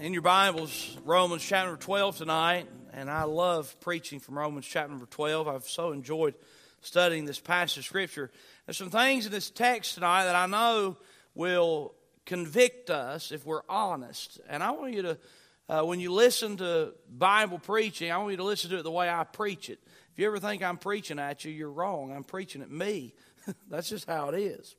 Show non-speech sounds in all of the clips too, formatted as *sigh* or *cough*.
in your Bibles Romans chapter 12 tonight, and I love preaching from Romans chapter number 12. I've so enjoyed studying this passage of Scripture. There's some things in this text tonight that I know will convict us if we're honest. And I want you to, uh, when you listen to Bible preaching, I want you to listen to it the way I preach it. If you ever think I'm preaching at you, you're wrong. I'm preaching at me. *laughs* That's just how it is.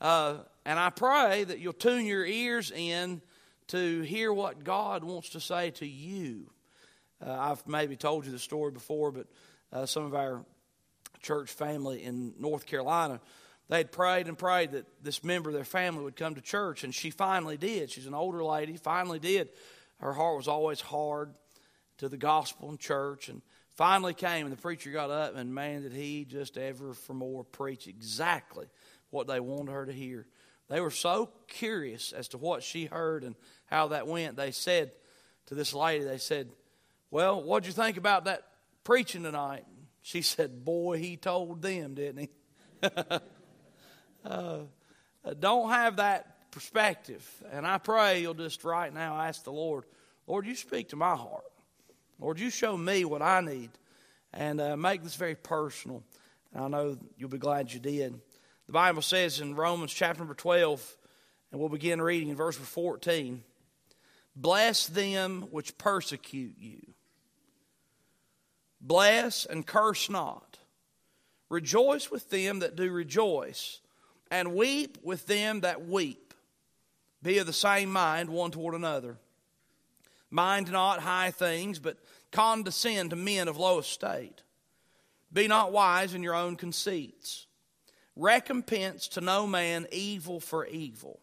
Uh, and I pray that you'll tune your ears in to hear what God wants to say to you. Uh, I've maybe told you the story before, but uh, some of our church family in North Carolina, they'd prayed and prayed that this member of their family would come to church, and she finally did. She's an older lady, finally did. Her heart was always hard to the gospel and church, and finally came, and the preacher got up, and man, did he just ever for more preach exactly what they wanted her to hear. They were so curious as to what she heard and how that went. They said to this lady, they said, Well, what'd you think about that preaching tonight? She said, Boy, he told them, didn't he? *laughs* uh, don't have that perspective. And I pray you'll just right now ask the Lord, Lord, you speak to my heart. Lord, you show me what I need. And uh, make this very personal. And I know you'll be glad you did. The Bible says in Romans chapter number 12, and we'll begin reading in verse 14 Bless them which persecute you, bless and curse not. Rejoice with them that do rejoice, and weep with them that weep. Be of the same mind one toward another. Mind not high things, but condescend to men of low estate. Be not wise in your own conceits. Recompense to no man evil for evil.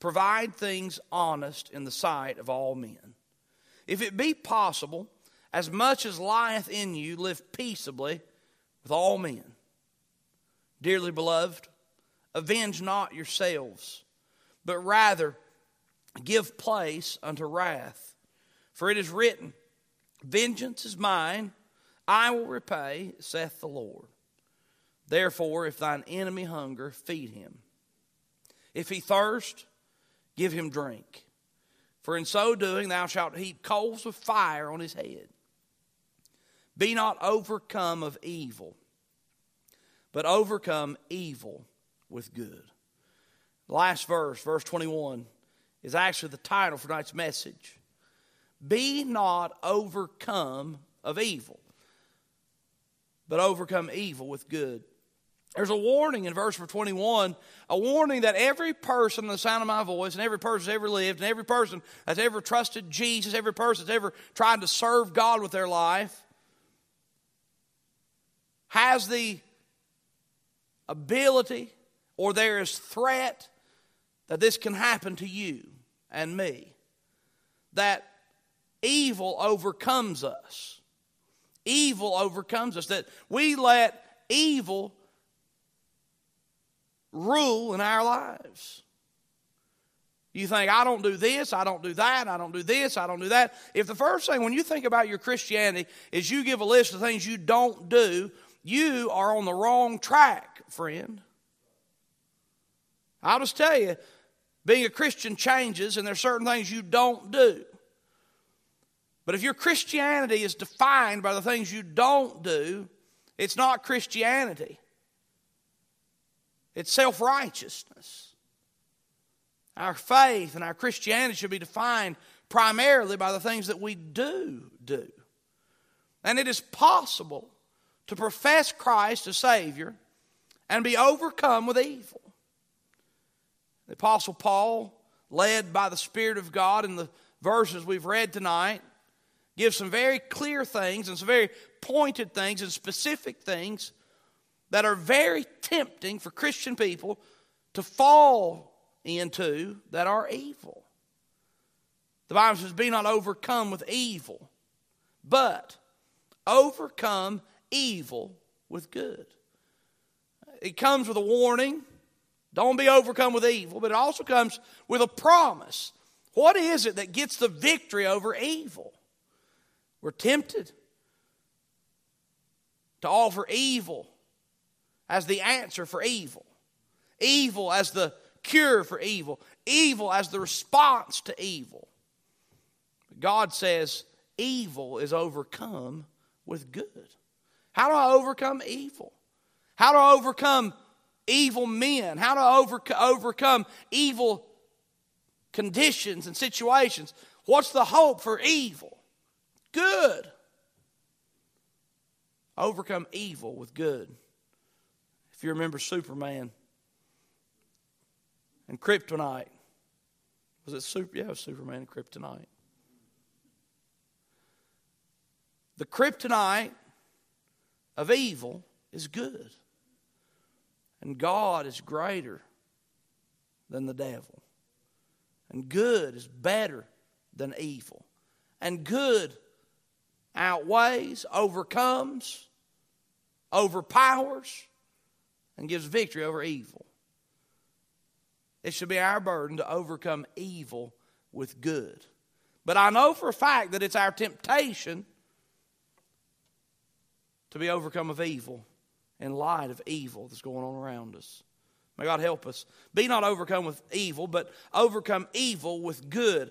Provide things honest in the sight of all men. If it be possible, as much as lieth in you, live peaceably with all men. Dearly beloved, avenge not yourselves, but rather give place unto wrath. For it is written, Vengeance is mine, I will repay, saith the Lord. Therefore, if thine enemy hunger, feed him. If he thirst, give him drink. For in so doing, thou shalt heap coals of fire on his head. Be not overcome of evil, but overcome evil with good. Last verse, verse 21, is actually the title for tonight's message. Be not overcome of evil, but overcome evil with good. There's a warning in verse 21, a warning that every person in the sound of my voice, and every person that's ever lived, and every person that's ever trusted Jesus, every person that's ever tried to serve God with their life, has the ability or there is threat that this can happen to you and me. That evil overcomes us. Evil overcomes us. That we let evil rule in our lives. You think, I don't do this, I don't do that, I don't do this, I don't do that. If the first thing when you think about your Christianity is you give a list of things you don't do, you are on the wrong track, friend. I'll just tell you, being a Christian changes, and there's certain things you don't do. But if your Christianity is defined by the things you don't do, it's not Christianity. It's self righteousness. Our faith and our Christianity should be defined primarily by the things that we do do. And it is possible to profess Christ as Savior and be overcome with evil. The Apostle Paul, led by the Spirit of God in the verses we've read tonight, gives some very clear things and some very pointed things and specific things that are very tempting for Christian people to fall into that are evil. The Bible says, Be not overcome with evil, but overcome evil with good. It comes with a warning. Don't be overcome with evil, but it also comes with a promise. What is it that gets the victory over evil? We're tempted to offer evil as the answer for evil, evil as the cure for evil, evil as the response to evil. God says evil is overcome with good. How do I overcome evil? How do I overcome evil men? How do I over, overcome evil conditions and situations? What's the hope for evil? Good. Overcome evil with good. If you remember Superman and Kryptonite, was it Super? Yeah, it was Superman and Kryptonite. The kryptonite of evil is good. And God is greater than the devil. And good is better than evil. And good outweighs, overcomes, overpowers, and gives victory over evil. It should be our burden to overcome evil with good. But I know for a fact that it's our temptation to be overcome of evil in light of evil that's going on around us. May God help us. Be not overcome with evil, but overcome evil with good.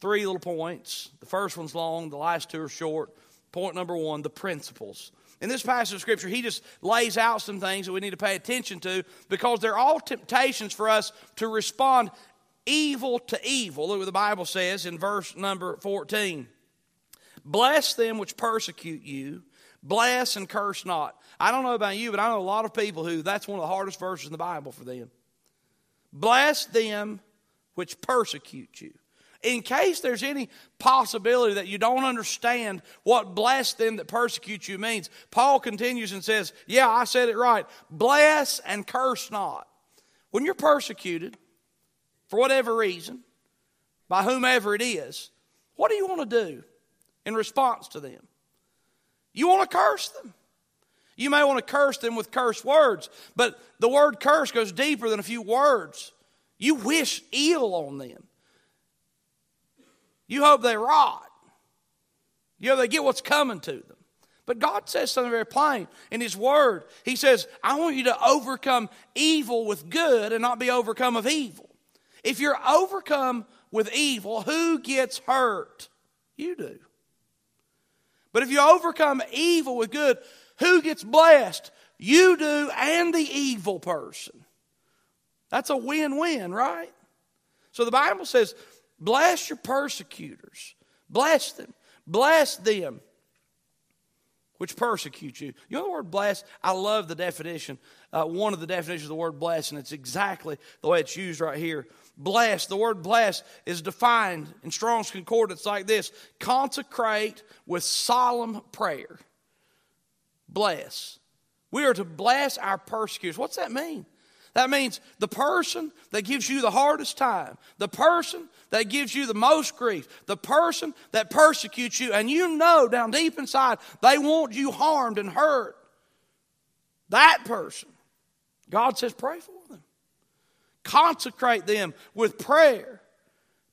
Three little points. The first one's long, the last two are short. Point number one the principles. In this passage of Scripture, he just lays out some things that we need to pay attention to because they're all temptations for us to respond evil to evil. Look what the Bible says in verse number 14 Bless them which persecute you Bless and curse not. I don't know about you, but I know a lot of people who that's one of the hardest verses in the Bible for them. Bless them which persecute you. In case there's any possibility that you don't understand what bless them that persecute you means, Paul continues and says, Yeah, I said it right. Bless and curse not. When you're persecuted, for whatever reason, by whomever it is, what do you want to do in response to them? You want to curse them. You may want to curse them with curse words, but the word curse goes deeper than a few words. You wish ill on them. You hope they rot. You hope they get what's coming to them. But God says something very plain in His Word. He says, I want you to overcome evil with good and not be overcome of evil. If you're overcome with evil, who gets hurt? You do. But if you overcome evil with good, who gets blessed? You do and the evil person. That's a win win, right? So the Bible says, bless your persecutors, bless them, bless them which persecute you. You know the word bless? I love the definition. Uh, one of the definitions of the word bless, and it's exactly the way it's used right here. Bless, the word bless is defined in Strong's Concordance like this consecrate with solemn prayer. Bless. We are to bless our persecutors. What's that mean? That means the person that gives you the hardest time, the person that gives you the most grief, the person that persecutes you, and you know down deep inside they want you harmed and hurt. That person, God says, pray for them. Consecrate them with prayer.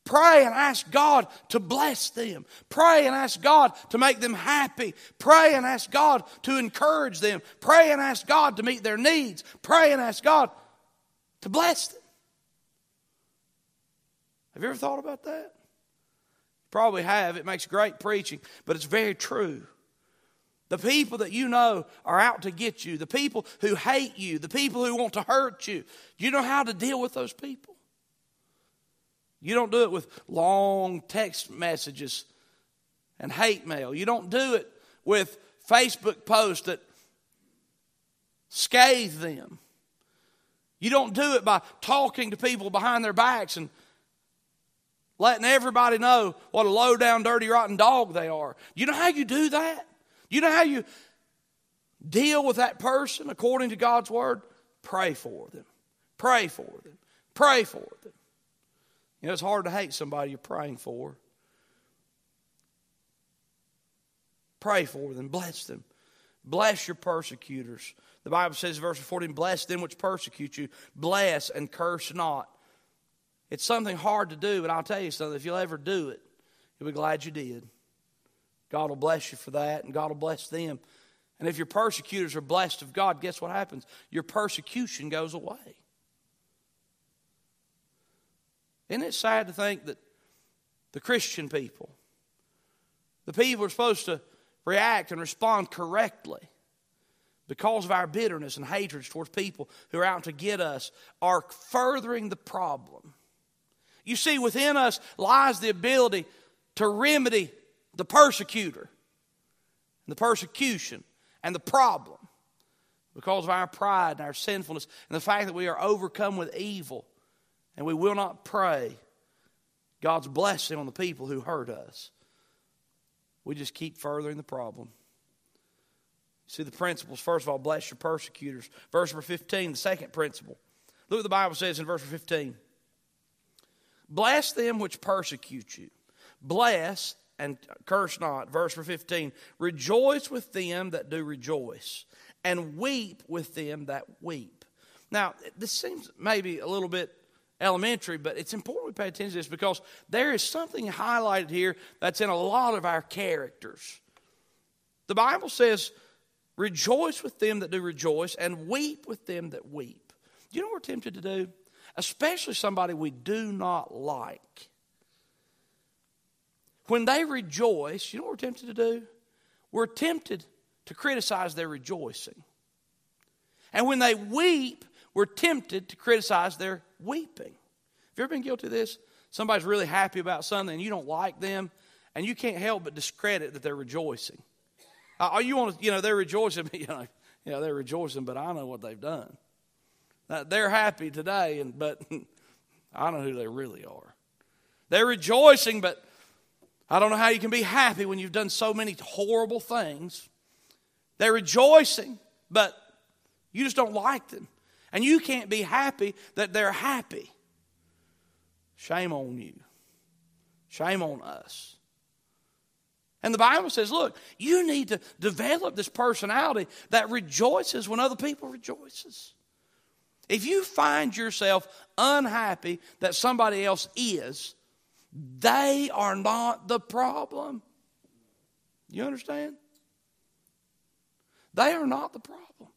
Pray and ask God to bless them. Pray and ask God to make them happy. Pray and ask God to encourage them. Pray and ask God to meet their needs. Pray and ask God to bless them. Have you ever thought about that? Probably have. It makes great preaching, but it's very true. The people that you know are out to get you, the people who hate you, the people who want to hurt you, do you know how to deal with those people? You don't do it with long text messages and hate mail. You don't do it with Facebook posts that scathe them. You don't do it by talking to people behind their backs and letting everybody know what a low down, dirty, rotten dog they are. You know how you do that? You know how you deal with that person according to God's word? Pray for them. Pray for them. Pray for them. You know, it's hard to hate somebody you're praying for. Pray for them. Bless them. Bless your persecutors. The Bible says verse 14, Bless them which persecute you. Bless and curse not. It's something hard to do, but I'll tell you something. If you'll ever do it, you'll be glad you did. God will bless you for that, and God will bless them. And if your persecutors are blessed of God, guess what happens? Your persecution goes away. Isn't it sad to think that the Christian people, The people are supposed to react and respond correctly because of our bitterness and hatred towards people who are out to get us are furthering the problem. You see, within us lies the ability to remedy the persecutor, the persecution, and the problem because of our pride and our sinfulness and the fact that we are overcome with evil and we will not pray God's blessing on the people who hurt us. We just keep furthering the problem. See the principles. First of all, bless your persecutors. Verse number 15, the second principle. Look what the Bible says in verse 15. Bless them which persecute you. Bless and curse not. Verse 15. Rejoice with them that do rejoice, and weep with them that weep. Now, this seems maybe a little bit elementary, but it's important we pay attention to this because there is something highlighted here that's in a lot of our characters. The Bible says, Rejoice with them that do rejoice, and weep with them that weep. You know what we're tempted to do? Especially somebody we do not like. When they rejoice, you know what we're tempted to do? We're tempted to criticize their rejoicing. And when they weep, we're tempted to criticize their weeping. Have you ever been guilty of this? Somebody's really happy about something and you don't like them, and you can't help but discredit that they're rejoicing. Uh, you want to, you know, they're rejoicing, *laughs* you know, you know, they're rejoicing, but I know what they've done. They're happy today, and but *laughs* I don't know who they really are. They're rejoicing, but I don't know how you can be happy when you've done so many horrible things. They're rejoicing, but you just don't like them. And you can't be happy that they're happy. Shame on you. Shame on us. And the Bible says, look, you need to develop this personality that rejoices when other people rejoices. If you find yourself unhappy that somebody else is, they are not the problem. You understand? They are not the problem.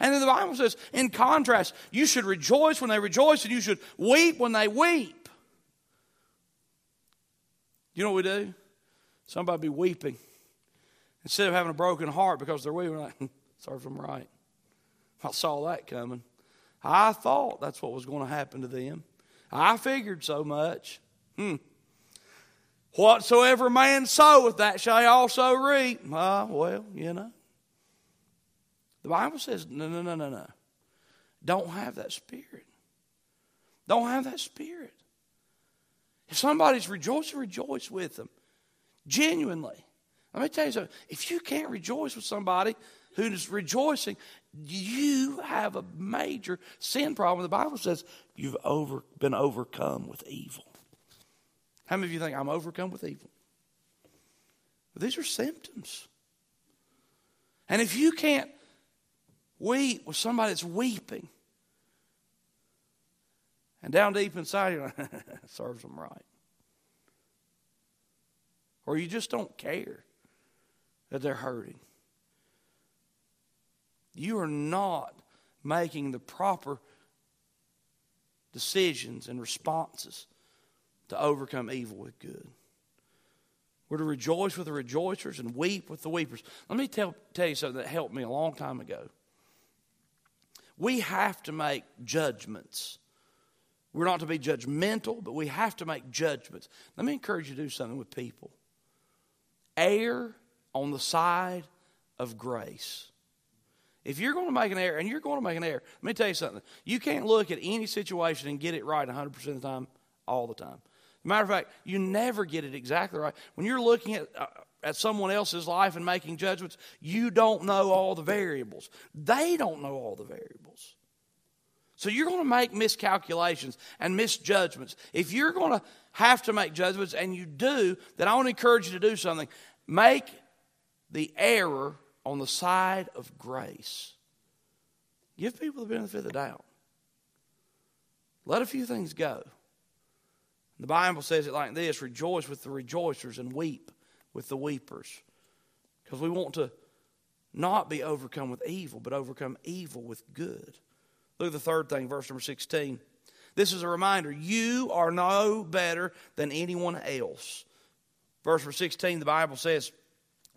And then the Bible says, in contrast, you should rejoice when they rejoice and you should weep when they weep. You know what we do? Somebody be weeping. Instead of having a broken heart because they're weeping, like, *laughs* serves them right. I saw that coming. I thought that's what was going to happen to them. I figured so much. Hmm. Whatsoever man soweth, that shall he also reap. Ah, well, you know. The Bible says, no, no, no, no, no. Don't have that spirit. Don't have that spirit. If somebody's rejoicing, rejoice with them. Genuinely. Let me tell you something. If you can't rejoice with somebody who's rejoicing, you have a major sin problem. The Bible says you've over, been overcome with evil. How many of you think I'm overcome with evil? These are symptoms. And if you can't weep with somebody that's weeping, and down deep inside you, *laughs* serves them right. Or you just don't care that they're hurting. You are not making the proper decisions and responses to overcome evil with good. We're to rejoice with the rejoicers and weep with the weepers. Let me tell, tell you something that helped me a long time ago. We have to make judgments. We're not to be judgmental, but we have to make judgments. Let me encourage you to do something with people. Err on the side of grace. If you're going to make an error, and you're going to make an error, let me tell you something. You can't look at any situation and get it right 100% of the time, all the time. Matter of fact, you never get it exactly right. When you're looking at, uh, at someone else's life and making judgments, you don't know all the variables. They don't know all the variables. So you're going to make miscalculations and misjudgments. If you're going to have to make judgments and you do, then I want to encourage you to do something. Make the error on the side of grace. Give people the benefit of the doubt. Let a few things go. The Bible says it like this rejoice with the rejoicers and weep with the weepers. Because we want to not be overcome with evil, but overcome evil with good. Look at the third thing, verse number 16. This is a reminder you are no better than anyone else. Verse number 16, the Bible says,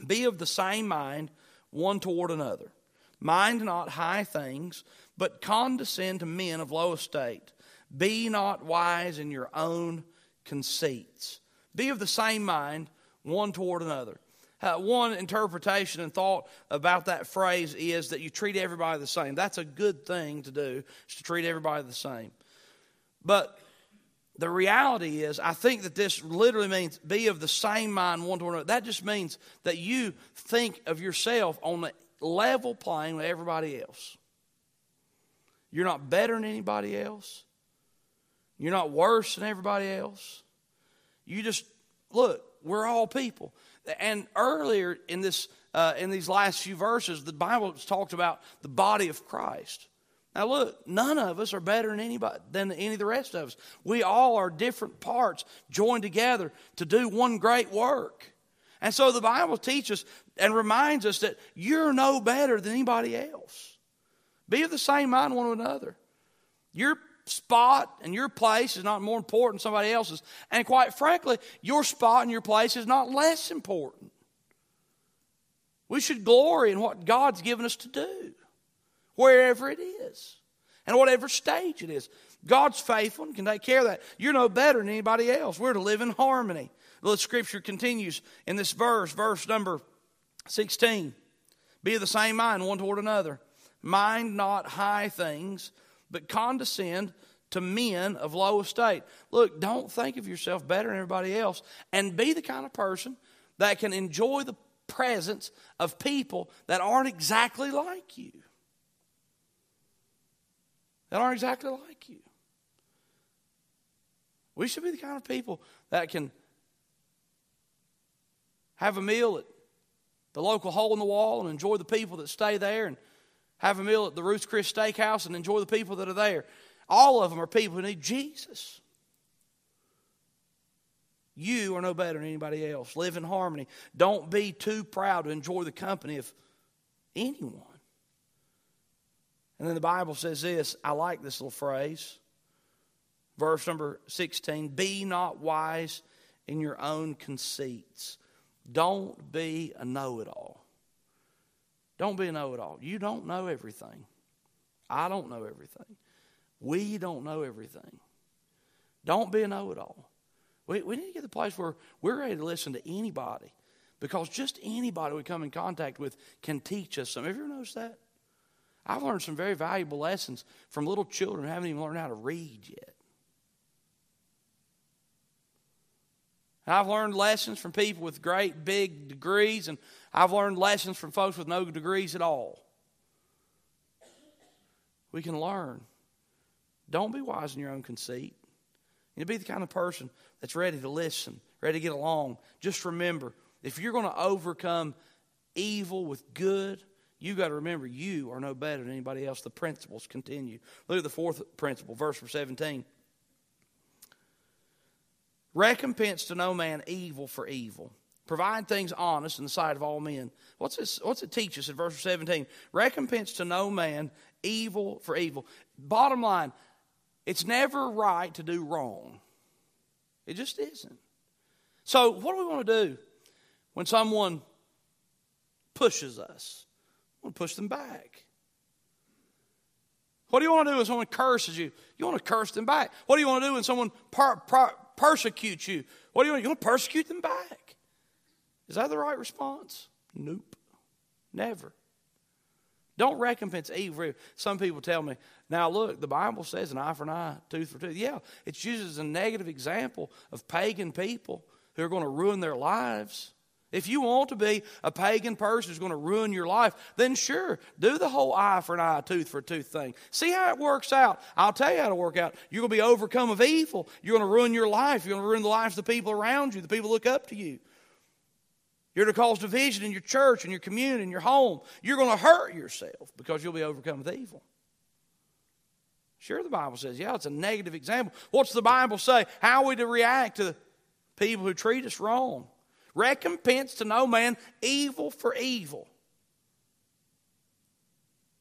Be of the same mind one toward another. Mind not high things, but condescend to men of low estate. Be not wise in your own conceits. Be of the same mind one toward another. Uh, one interpretation and thought about that phrase is that you treat everybody the same. That's a good thing to do, is to treat everybody the same. But the reality is, I think that this literally means be of the same mind one toward another. That just means that you think of yourself on the level plane with everybody else. You're not better than anybody else. You're not worse than everybody else. You just look. We're all people. And earlier in this, uh, in these last few verses, the Bible has talked about the body of Christ. Now look, none of us are better than anybody than any of the rest of us. We all are different parts joined together to do one great work. And so the Bible teaches and reminds us that you're no better than anybody else. Be of the same mind one another. Your spot and your place is not more important than somebody else's. And quite frankly, your spot and your place is not less important. We should glory in what God's given us to do wherever it is and whatever stage it is. God's faithful and can take care of that. You're no better than anybody else. We're to live in harmony. The scripture continues in this verse, verse number 16. Be of the same mind one toward another. Mind not high things, but condescend to men of low estate. Look, don't think of yourself better than everybody else, and be the kind of person that can enjoy the presence of people that aren't exactly like you that aren't exactly like you. We should be the kind of people that can have a meal at the local hole in the wall and enjoy the people that stay there, and have a meal at the Ruth's Chris Steakhouse and enjoy the people that are there. All of them are people who need Jesus. You are no better than anybody else. Live in harmony. Don't be too proud to enjoy the company of anyone. And then the Bible says this I like this little phrase. Verse number 16 Be not wise in your own conceits. Don't be a know it all. Don't be a know it all. You don't know everything. I don't know everything. We don't know everything. Don't be a know it all. We, we need to get to the place where we're ready to listen to anybody because just anybody we come in contact with can teach us something. Have you ever that? I've learned some very valuable lessons from little children who haven't even learned how to read yet. I've learned lessons from people with great big degrees, and I've learned lessons from folks with no degrees at all. We can learn. Don't be wise in your own conceit. You be the kind of person that's ready to listen, ready to get along. Just remember, if you're going to overcome evil with good, you got to remember you are no better than anybody else. The principles continue. Look at the fourth principle, verse 17. Recompense to no man evil for evil. Provide things honest in the sight of all men. What's, this, what's it teach us in verse 17? Recompense to no man evil for evil. Bottom line, it's never right to do wrong. It just isn't. So, what do we want to do when someone pushes us? We want to push them back. What do you want to do when someone curses you? You want to curse them back. What do you want to do when someone per, per, persecutes you? What do you want? You want to persecute them back. Is that the right response? Nope. Never. Don't recompense evil. Some people tell me, now look, the Bible says an eye for an eye, tooth for tooth. Yeah, it's used as a negative example of pagan people who are going to ruin their lives. If you want to be a pagan person who's going to ruin your life, then sure, do the whole eye for an eye, tooth for a tooth thing. See how it works out. I'll tell you how to work out. You're going to be overcome of evil. You're going to ruin your life. You're going to ruin the lives of the people around you, the people look up to you. You're going to cause division in your church, in your community, in your home. You're going to hurt yourself because you'll be overcome with evil. Sure, the Bible says, yeah, it's a negative example. What's the Bible say? How are we to react to people who treat us wrong? Recompense to no man evil for evil.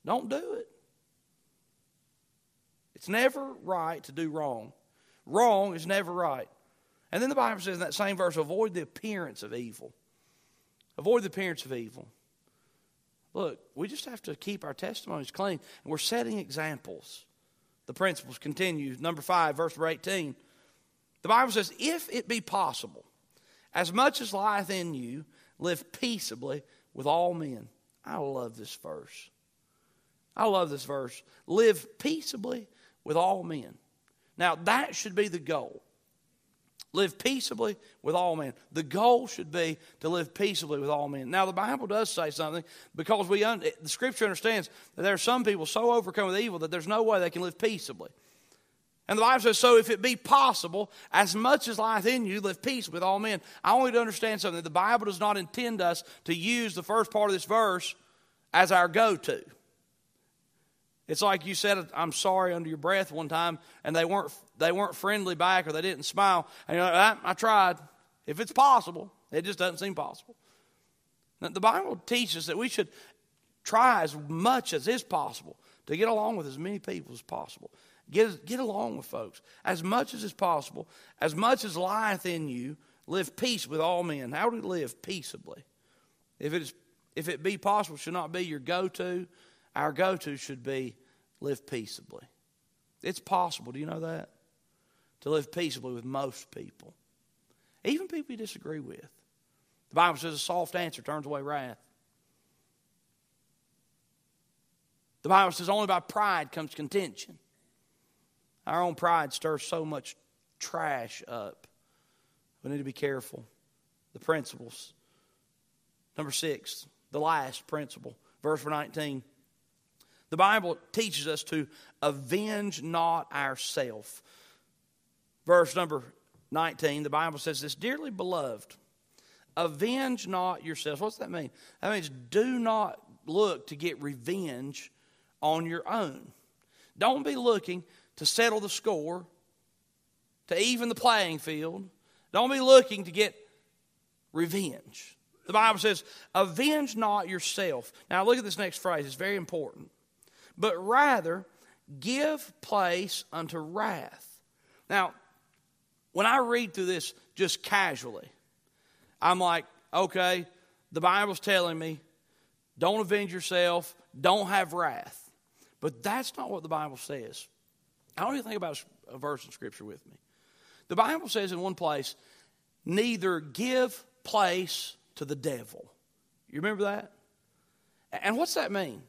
Don't do it. It's never right to do wrong. Wrong is never right. And then the Bible says in that same verse, avoid the appearance of evil. Avoid the appearance of evil. Look, we just have to keep our testimonies clean. And we're setting examples. The principles continue. Number 5, verse 18. The Bible says, If it be possible, as much as lieth in you, live peaceably with all men. I love this verse. I love this verse. Live peaceably with all men. Now, that should be the goal. Live peaceably with all men. The goal should be to live peaceably with all men. Now, the Bible does say something because we un- the Scripture understands that there are some people so overcome with evil that there's no way they can live peaceably. And the Bible says, So if it be possible, as much as lieth in you, live peace with all men. I want you to understand something. The Bible does not intend us to use the first part of this verse as our go to. It's like you said, I'm sorry under your breath one time, and they weren't, they weren't friendly back or they didn't smile. And you're like, I, I tried. If it's possible, it just doesn't seem possible. Now, the Bible teaches that we should try as much as is possible to get along with as many people as possible. Get, get along with folks as much as is possible, as much as lieth in you. Live peace with all men. How do we live peaceably? If it, is, if it be possible, should not be your go to. Our go to should be live peaceably. It's possible, do you know that? To live peaceably with most people, even people you disagree with. The Bible says a soft answer turns away wrath. The Bible says only by pride comes contention. Our own pride stirs so much trash up. We need to be careful. The principles. Number six, the last principle, verse 19. The Bible teaches us to avenge not ourself. Verse number 19, the Bible says this Dearly beloved, avenge not yourselves. What's that mean? That means do not look to get revenge on your own. Don't be looking to settle the score, to even the playing field. Don't be looking to get revenge. The Bible says, avenge not yourself. Now, look at this next phrase, it's very important. But rather, give place unto wrath. Now, when I read through this just casually, I'm like, okay, the Bible's telling me, don't avenge yourself, don't have wrath. But that's not what the Bible says. I want you to think about a verse in Scripture with me. The Bible says in one place, neither give place to the devil. You remember that? And what's that mean?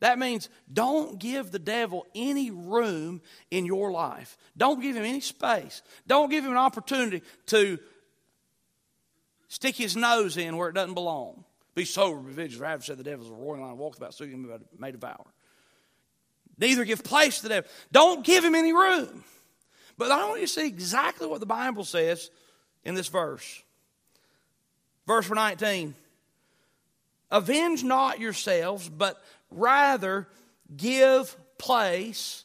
That means don't give the devil any room in your life. Don't give him any space. Don't give him an opportunity to stick his nose in where it doesn't belong. Be sober, be vigilant. Rather said the devil's a roaring lion walketh about, seeking him may devour. Neither give place to the devil. Don't give him any room. But I want you to see exactly what the Bible says in this verse. Verse 19 Avenge not yourselves, but rather give place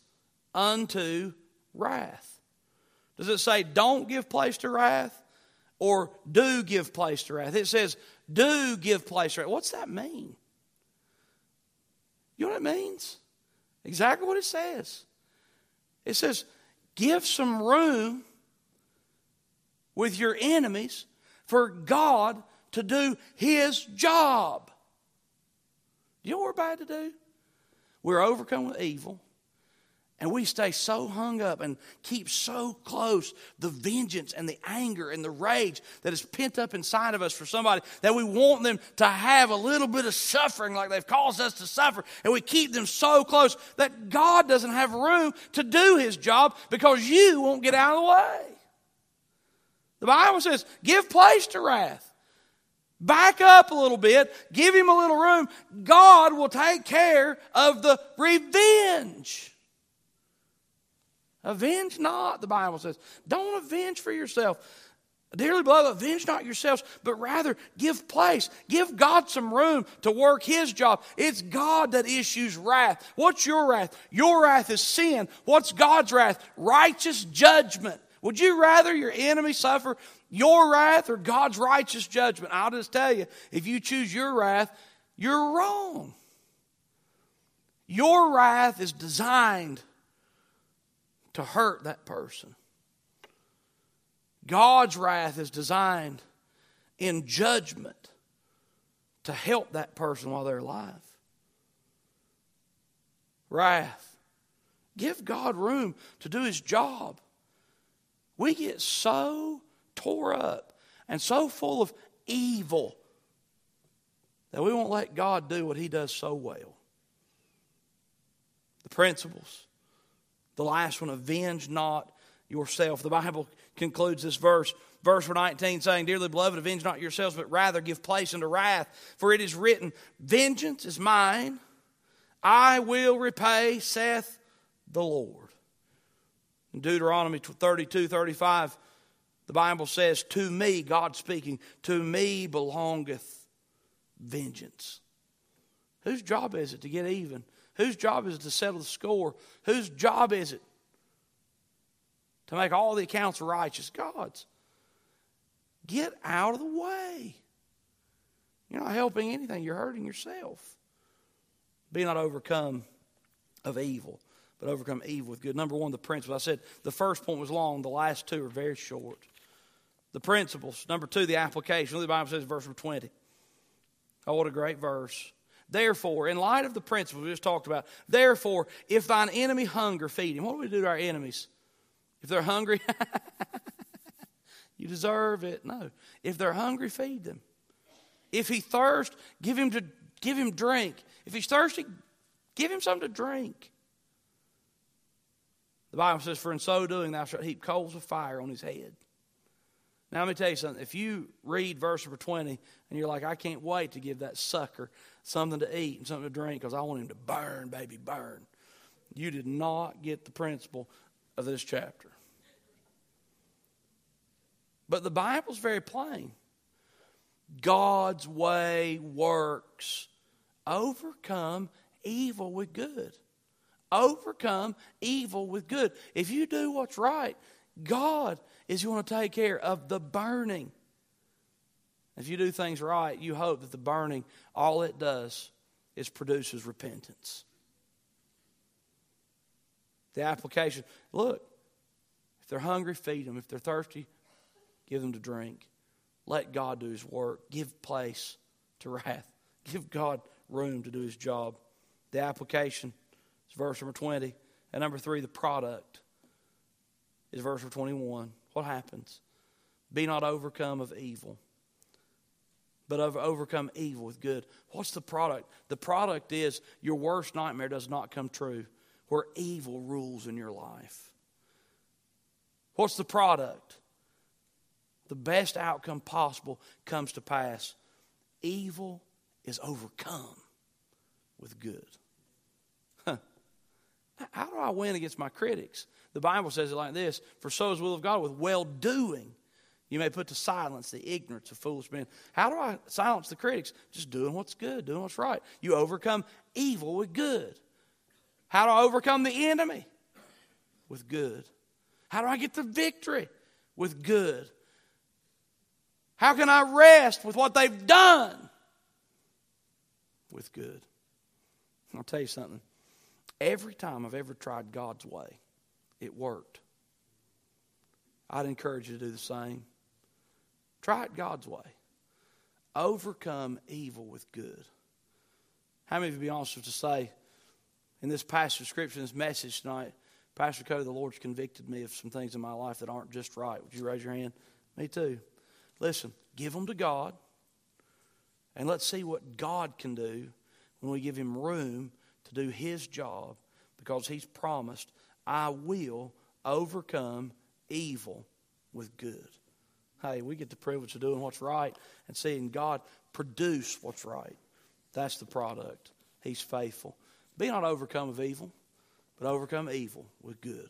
unto wrath. Does it say don't give place to wrath or do give place to wrath? It says do give place to wrath. What's that mean? You know what it means? Exactly what it says. It says, give some room with your enemies for God to do His job. You know what we're about to do? We're overcome with evil. And we stay so hung up and keep so close the vengeance and the anger and the rage that is pent up inside of us for somebody that we want them to have a little bit of suffering like they've caused us to suffer. And we keep them so close that God doesn't have room to do his job because you won't get out of the way. The Bible says, give place to wrath. Back up a little bit, give him a little room. God will take care of the revenge. Avenge not, the Bible says. Don't avenge for yourself. Dearly beloved, avenge not yourselves, but rather give place. Give God some room to work His job. It's God that issues wrath. What's your wrath? Your wrath is sin. What's God's wrath? Righteous judgment. Would you rather your enemy suffer your wrath or God's righteous judgment? I'll just tell you, if you choose your wrath, you're wrong. Your wrath is designed to hurt that person. God's wrath is designed in judgment to help that person while they're alive. Wrath. Give God room to do his job. We get so tore up and so full of evil that we won't let God do what he does so well. The principles. The last one, avenge not yourself. The Bible concludes this verse, verse 19, saying, Dearly beloved, avenge not yourselves, but rather give place unto wrath. For it is written, Vengeance is mine, I will repay, saith the Lord. In Deuteronomy 32, 35, the Bible says, To me, God speaking, to me belongeth vengeance. Whose job is it to get even? Whose job is it to settle the score? Whose job is it to make all the accounts righteous? God's. Get out of the way. You're not helping anything, you're hurting yourself. Be not overcome of evil, but overcome evil with good. Number one, the principle. I said the first point was long, the last two are very short. The principles. Number two, the application. The Bible says, verse 20. Oh, what a great verse. Therefore, in light of the principles we just talked about, therefore, if thine enemy hunger, feed him. What do we do to our enemies? If they're hungry, *laughs* you deserve it. No. If they're hungry, feed them. If he thirst, give him to give him drink. If he's thirsty, give him something to drink. The Bible says, For in so doing thou shalt heap coals of fire on his head. Now, let me tell you something. If you read verse number 20 and you're like, I can't wait to give that sucker something to eat and something to drink because I want him to burn, baby, burn, you did not get the principle of this chapter. But the Bible's very plain. God's way works. Overcome evil with good. Overcome evil with good. If you do what's right, God is you want to take care of the burning. If you do things right, you hope that the burning, all it does is produces repentance. The application look, if they're hungry, feed them. If they're thirsty, give them to drink. Let God do his work. Give place to wrath. *laughs* Give God room to do his job. The application is verse number 20. And number three, the product is verse number 21. What happens? Be not overcome of evil, but overcome evil with good. What's the product? The product is your worst nightmare does not come true, where evil rules in your life. What's the product? The best outcome possible comes to pass. Evil is overcome with good. Huh. How do I win against my critics? The Bible says it like this For so is the will of God with well doing. You may put to silence the ignorance of foolish men. How do I silence the critics? Just doing what's good, doing what's right. You overcome evil with good. How do I overcome the enemy? With good. How do I get the victory? With good. How can I rest with what they've done? With good. I'll tell you something. Every time I've ever tried God's way, it worked. I'd encourage you to do the same. Try it God's way. Overcome evil with good. How many of you be honest to say, in this passage of Scripture, this message tonight, Pastor Cody, the Lord's convicted me of some things in my life that aren't just right. Would you raise your hand? Me too. Listen, give them to God, and let's see what God can do when we give Him room to do His job because He's promised I will overcome evil with good. Hey, we get the privilege of doing what's right and seeing God produce what's right. That's the product. He's faithful. Be not overcome of evil, but overcome evil with good.